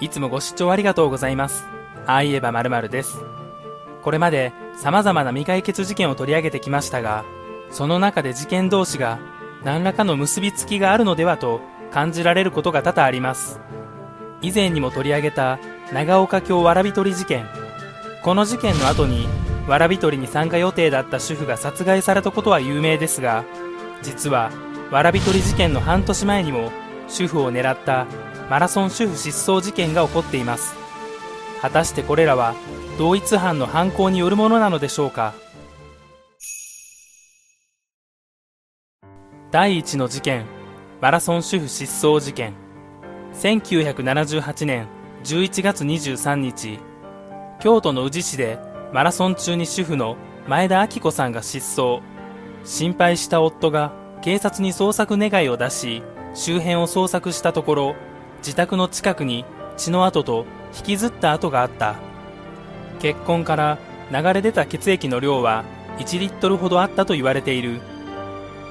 いつもご視聴ありがとうございます。ああ言えば〇〇です。これまで様々な未解決事件を取り上げてきましたが、その中で事件同士が何らかの結びつきがあるのではと感じられることが多々あります。以前にも取り上げた長岡京わらび取り事件。この事件の後にわらび取りに参加予定だった主婦が殺害されたことは有名ですが、実はわらび取り事件の半年前にも主婦を狙ったマラソン主婦失踪事件が起こっています。果たしてこれらは同一犯の犯行によるものなのでしょうか。第一の事件マラソン主婦失踪事件。1978年11月23日京都の宇治市でマラソン中に主婦の前田明子さんが失踪。心配した夫が警察に捜索願いを出し周辺を捜索したところ自宅の近くに血の跡と引きずった跡があった。血痕から流れ出た血液の量は1リットルほどあったと言われている。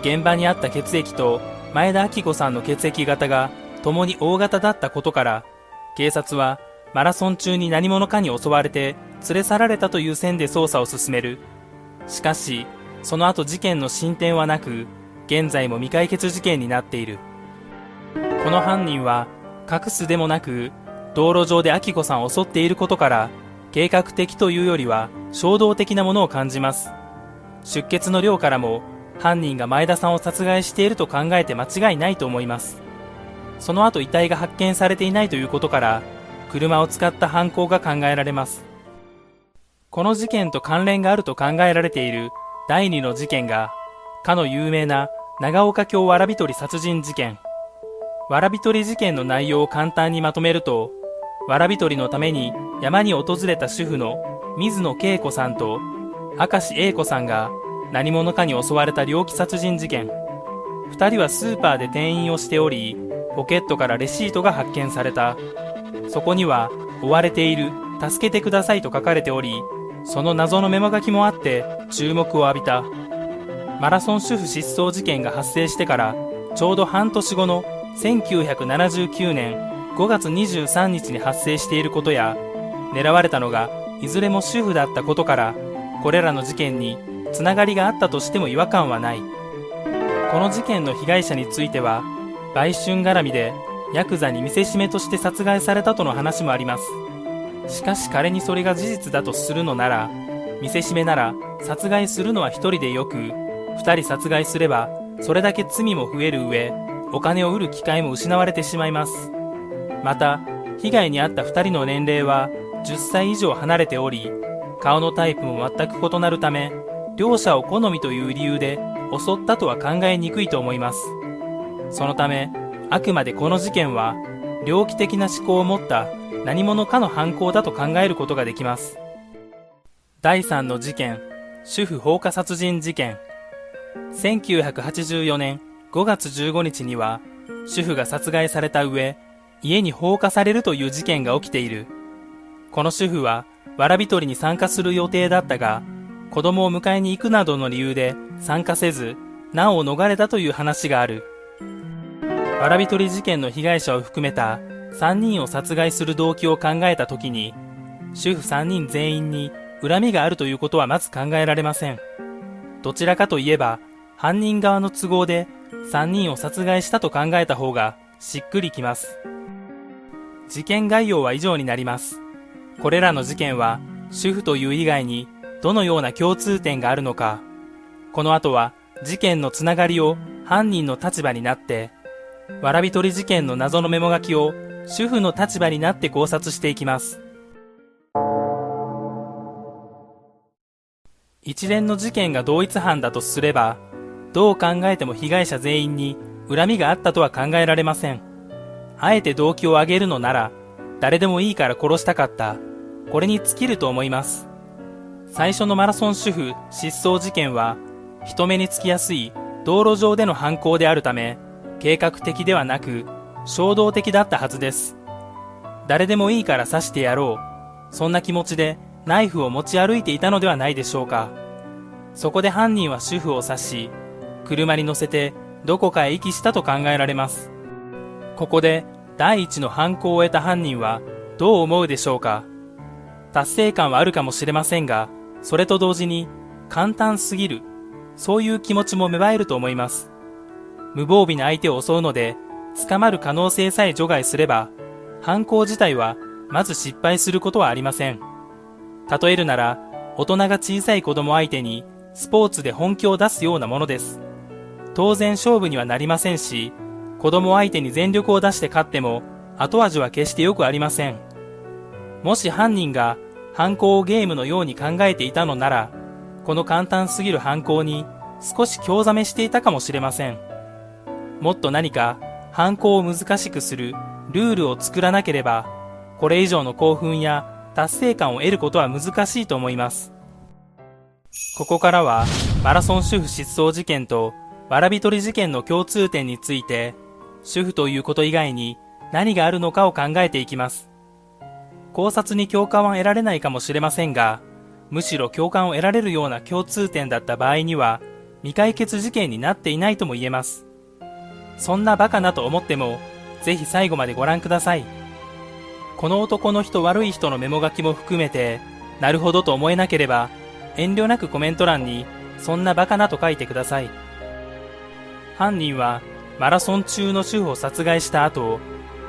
現場にあった血液と前田明子さんの血液型が共に O 型だったことから警察はマラソン中に何者かに襲われて連れ去られたという線で捜査を進める。しかしその後事件の進展はなく現在も未解決事件になっている。この犯人は隠すでもなく道路上で明子さんを襲っていることから計画的というよりは衝動的なものを感じます。出血の量からも犯人が前田さんを殺害していると考えて間違いないと思います。その後遺体が発見されていないということから車を使った犯行が考えられます。この事件と関連があると考えられている第二の事件がかの有名な長岡京わらび取り殺人事件。わらび取り事件の内容を簡単にまとめるとわらび取のために山に訪れた主婦の水野恵子さんと明石英子さんが何者かに襲われた猟奇殺人事件。2人はスーパーで店員をしておりポケットからレシートが発見された。そこには追われている助けてくださいと書かれておりその謎のメモ書きもあって注目を浴びた。マラソン主婦失踪事件が発生してからちょうど半年後の1979年5月23日に発生していることや狙われたのがいずれも主婦だったことからこれらの事件につながりがあったとしても違和感はない。この事件の被害者については売春絡みでヤクザに見せしめとして殺害されたとの話もあります。しかし仮にそれが事実だとするのなら見せしめなら殺害するのは1人でよく2人殺害すればそれだけ罪も増える上お金を売る機会も失われてしまいます。また被害に遭った2人の年齢は10歳以上離れており顔のタイプも全く異なるため両者を好みという理由で襲ったとは考えにくいと思います。そのためあくまでこの事件は猟奇的な思考を持った何者かの犯行だと考えることができます。第3の事件主婦放火殺人事件。1984年5月15日には主婦が殺害された上家に放火されるという事件が起きている。この主婦はわらび取りに参加する予定だったが子供を迎えに行くなどの理由で参加せず難を逃れたという話がある。わらび取り事件の被害者を含めた3人を殺害する動機を考えた時に主婦3人全員に恨みがあるということはまず考えられません。どちらかといえば犯人側の都合で3人を殺害したと考えた方がしっくりきます。事件概要は以上になります。これらの事件は主婦という以外にどのような共通点があるのか。この後は事件のつながりを犯人の立場になってわらび取り事件の謎のメモ書きを主婦の立場になって考察していきます。一連の事件が同一犯だとすればどう考えても被害者全員に恨みがあったとは考えられません。あえて動機を挙げるのなら誰でもいいから殺したかった。これに尽きると思います。最初のマラソン主婦失踪事件は人目につきやすい道路上での犯行であるため計画的ではなく衝動的だったはずです。誰でもいいから刺してやろう。そんな気持ちでナイフを持ち歩いていたのではないでしょうか。そこで犯人は主婦を刺し車に乗せてどこかへ遺棄したと考えられますここで第一の犯行を終えた犯人はどう思うでしょうか達成感はあるかもしれませんが、それと同時に簡単すぎる、そういう気持ちも芽生えると思います。無防備な相手を襲うので、捕まる可能性さえ除外すれば、犯行自体はまず失敗することはありません。例えるなら、大人が小さい子供相手にスポーツで本気を出すようなものです。当然勝負にはなりませんし、子供相手に全力を出して勝っても後味は決して良くありません。もし犯人が犯行をゲームのように考えていたのなら、この簡単すぎる犯行に少し興ざめしていたかもしれません。もっと何か犯行を難しくするルールを作らなければ、これ以上の興奮や達成感を得ることは難しいと思います。ここからはマラソン主婦失踪事件とわらび取り事件の共通点について主婦ということ以外に何があるのかを考えていきます。考察に共感は得られないかもしれませんが、むしろ共感を得られるような共通点だった場合には、未解決事件になっていないとも言えます。そんなバカなと思っても、ぜひ最後までご覧ください。この男の人悪い人のメモ書きも含めて、なるほどと思えなければ、遠慮なくコメント欄に、そんなバカなと書いてください。犯人はマラソン中の主婦を殺害した後、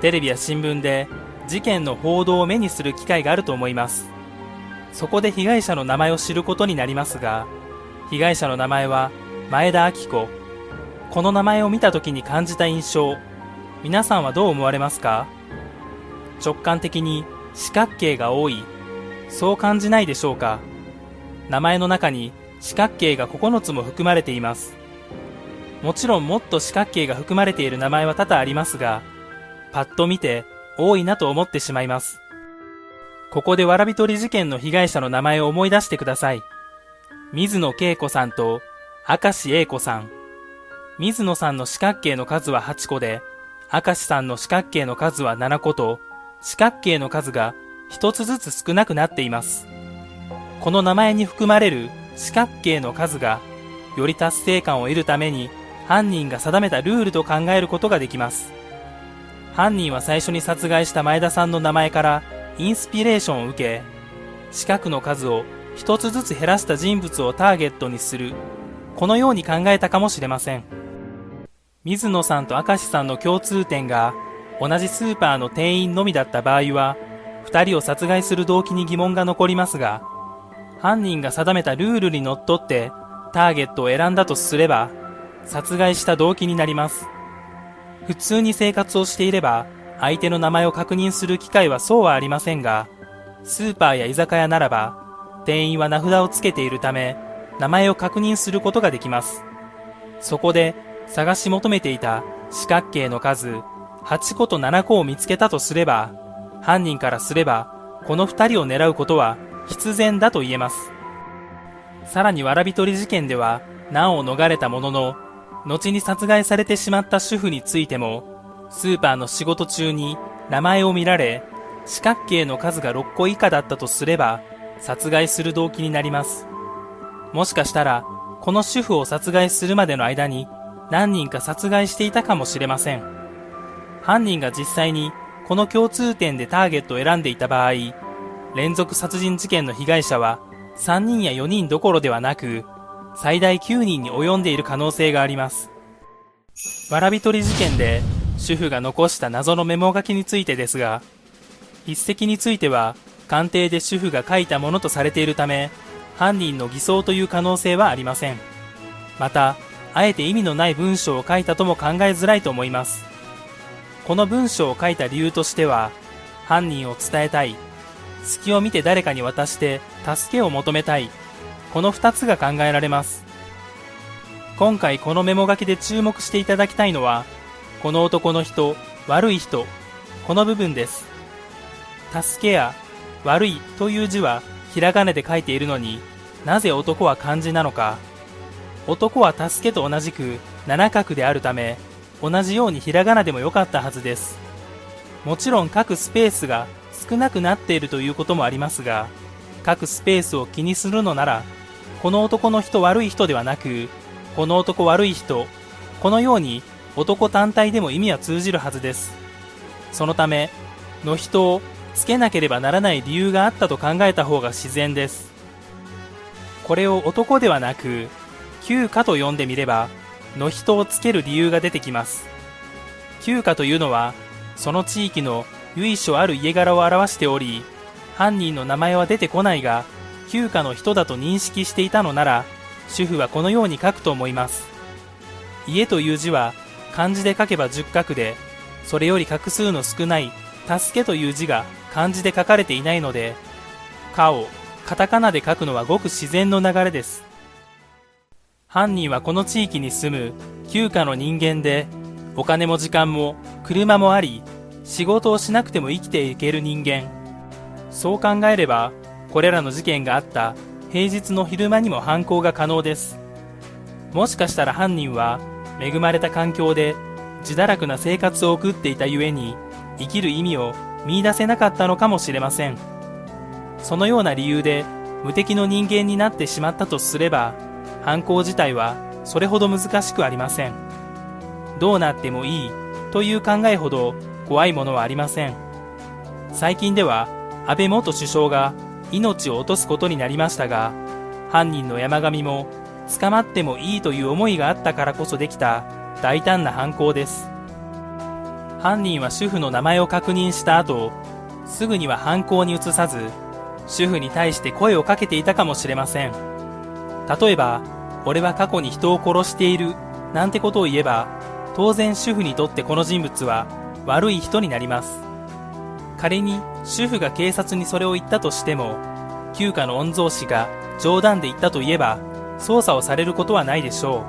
テレビや新聞で事件の報道を目にする機会があると思います。そこで被害者の名前を知ることになりますが、被害者の名前は前田明子。この名前を見た時に感じた印象、皆さんはどう思われますか？直感的に四角形が多い、そう感じないでしょうか？名前の中に四角形が9つも含まれています。もちろんもっと四角形が含まれている名前は多々ありますが、パッと見て多いなと思ってしまいます。ここでわらび取り事件の被害者の名前を思い出してください。水野恵子さんと明石英子さん。水野さんの四角形の数は8個で、明石さんの四角形の数は7個と、四角形の数が1つずつ少なくなっています。この名前に含まれる四角形の数が、より達成感を得るために犯人が定めたルールと考えることができます。犯人は最初に殺害した前田さんの名前からインスピレーションを受け、四角の数を一つずつ減らした人物をターゲットにする、このように考えたかもしれません。水野さんと明石さんの共通点が同じスーパーの店員のみだった場合は、二人を殺害する動機に疑問が残りますが、犯人が定めたルールにのっとってターゲットを選んだとすれば、殺害した動機になります。普通に生活をしていれば、相手の名前を確認する機会はそうはありませんが、スーパーや居酒屋ならば、店員は名札をつけているため、名前を確認することができます。そこで、探し求めていた四角形の数、8個と7個を見つけたとすれば、犯人からすれば、この2人を狙うことは必然だと言えます。さらにわらび取り事件では、難を逃れたものの、後に殺害されてしまった主婦についても、スーパーの仕事中に名前を見られ、四角形の数が6個以下だったとすれば、殺害する動機になります。もしかしたら、この主婦を殺害するまでの間に、何人か殺害していたかもしれません。犯人が実際にこの共通点でターゲットを選んでいた場合、連続殺人事件の被害者は3人や4人どころではなく、最大9人に及んでいる可能性があります。わらび取り事件で主婦が残した謎のメモ書きについてですが、筆跡については鑑定で主婦が書いたものとされているため、犯人の偽装という可能性はありません。また、あえて意味のない文章を書いたとも考えづらいと思います。この文章を書いた理由としては、犯人を伝えたい、隙を見て誰かに渡して助けを求めたい、この2つが考えられます。今回このメモ書きで注目していただきたいのは、この男の人、悪い人、この部分です。助けや悪いという字はひらがなで書いているのになぜ男は漢字なのか。男は助けと同じく七角であるため、同じようにひらがなでもよかったはずです。もちろん書くスペースが少なくなっているということもありますが、書くスペースを気にするのならこの男の人悪い人ではなく、この男悪い人、このように男単体でも意味は通じるはずです。そのため、の人をつけなければならない理由があったと考えた方が自然です。これを男ではなく、休暇と呼んでみれば、の人をつける理由が出てきます。休暇というのは、その地域の由緒ある家柄を表しており、犯人の名前は出てこないが、休暇の人だと認識していたのなら、主婦はこのように書くと思います。家という字は漢字で書けば10画で、それより画数の少ない助けという字が漢字で書かれていないので、かをカタカナで書くのはごく自然の流れです。犯人はこの地域に住む休暇の人間で、お金も時間も車もあり、仕事をしなくても生きていける人間。そう考えれば、これらの事件があった平日の昼間にも犯行が可能です。もしかしたら犯人は恵まれた環境で自堕落な生活を送っていたゆえに生きる意味を見出せなかったのかもしれません。そのような理由で無敵の人間になってしまったとすれば、犯行自体はそれほど難しくありません。どうなってもいいという考えほど怖いものはありません。最近では安倍元首相が命を落とすことになりましたが、犯人の山上も捕まってもいいという思いがあったからこそできた大胆な犯行です。犯人は主婦の名前を確認した後、すぐには犯行に移さず、主婦に対して声をかけていたかもしれません。例えば、俺は過去に人を殺している、なんてことを言えば、当然主婦にとってこの人物は悪い人になります。仮に主婦が警察にそれを言ったとしても、旧家の御曹司が冗談で言ったと言えば、捜査をされることはないでしょ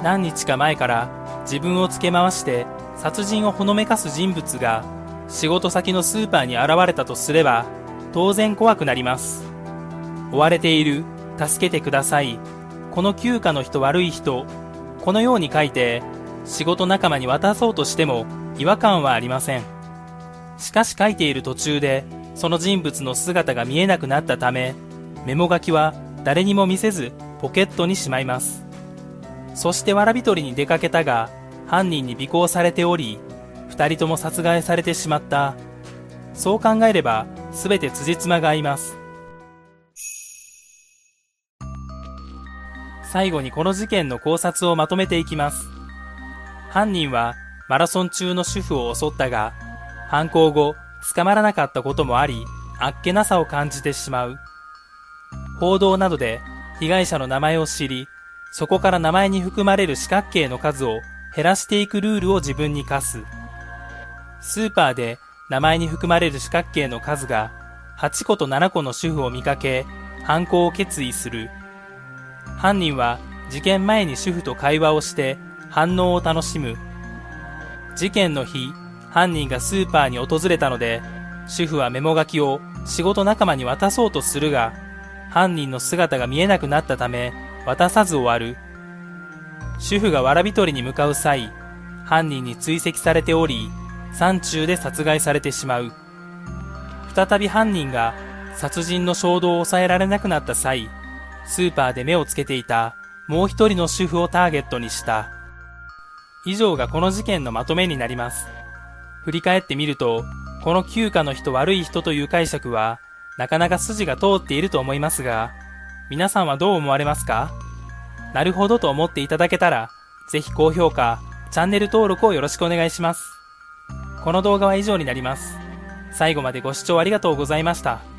う。何日か前から自分をつけ回して殺人をほのめかす人物が仕事先のスーパーに現れたとすれば、当然怖くなります。追われている、助けてください。この旧家の人悪い人、このように書いて、仕事仲間に渡そうとしても違和感はありません。しかし書いている途中で、その人物の姿が見えなくなったため、メモ書きは誰にも見せずポケットにしまいます。そしてわらび取りに出かけたが、犯人に尾行されており、二人とも殺害されてしまった。そう考えれば、すべて辻褄が合います。最後にこの事件の考察をまとめていきます。犯人はマラソン中の主婦を襲ったが、犯行後、捕まらなかったこともあり、あっけなさを感じてしまう。報道などで被害者の名前を知り、そこから名前に含まれる四角形の数を減らしていくルールを自分に課す。スーパーで名前に含まれる四角形の数が8個と7個の主婦を見かけ、犯行を決意する。犯人は事件前に主婦と会話をして反応を楽しむ。事件の日、犯人がスーパーに訪れたので、主婦はメモ書きを仕事仲間に渡そうとするが、犯人の姿が見えなくなったため、渡さず終わる。主婦がわらび取りに向かう際、犯人に追跡されており、山中で殺害されてしまう。再び犯人が殺人の衝動を抑えられなくなった際、スーパーで目をつけていたもう一人の主婦をターゲットにした。以上がこの事件のまとめになります。振り返ってみると、この休暇の人悪い人という解釈は、なかなか筋が通っていると思いますが、皆さんはどう思われますか？なるほどと思っていただけたら、ぜひ高評価、チャンネル登録をよろしくお願いします。この動画は以上になります。最後までご視聴ありがとうございました。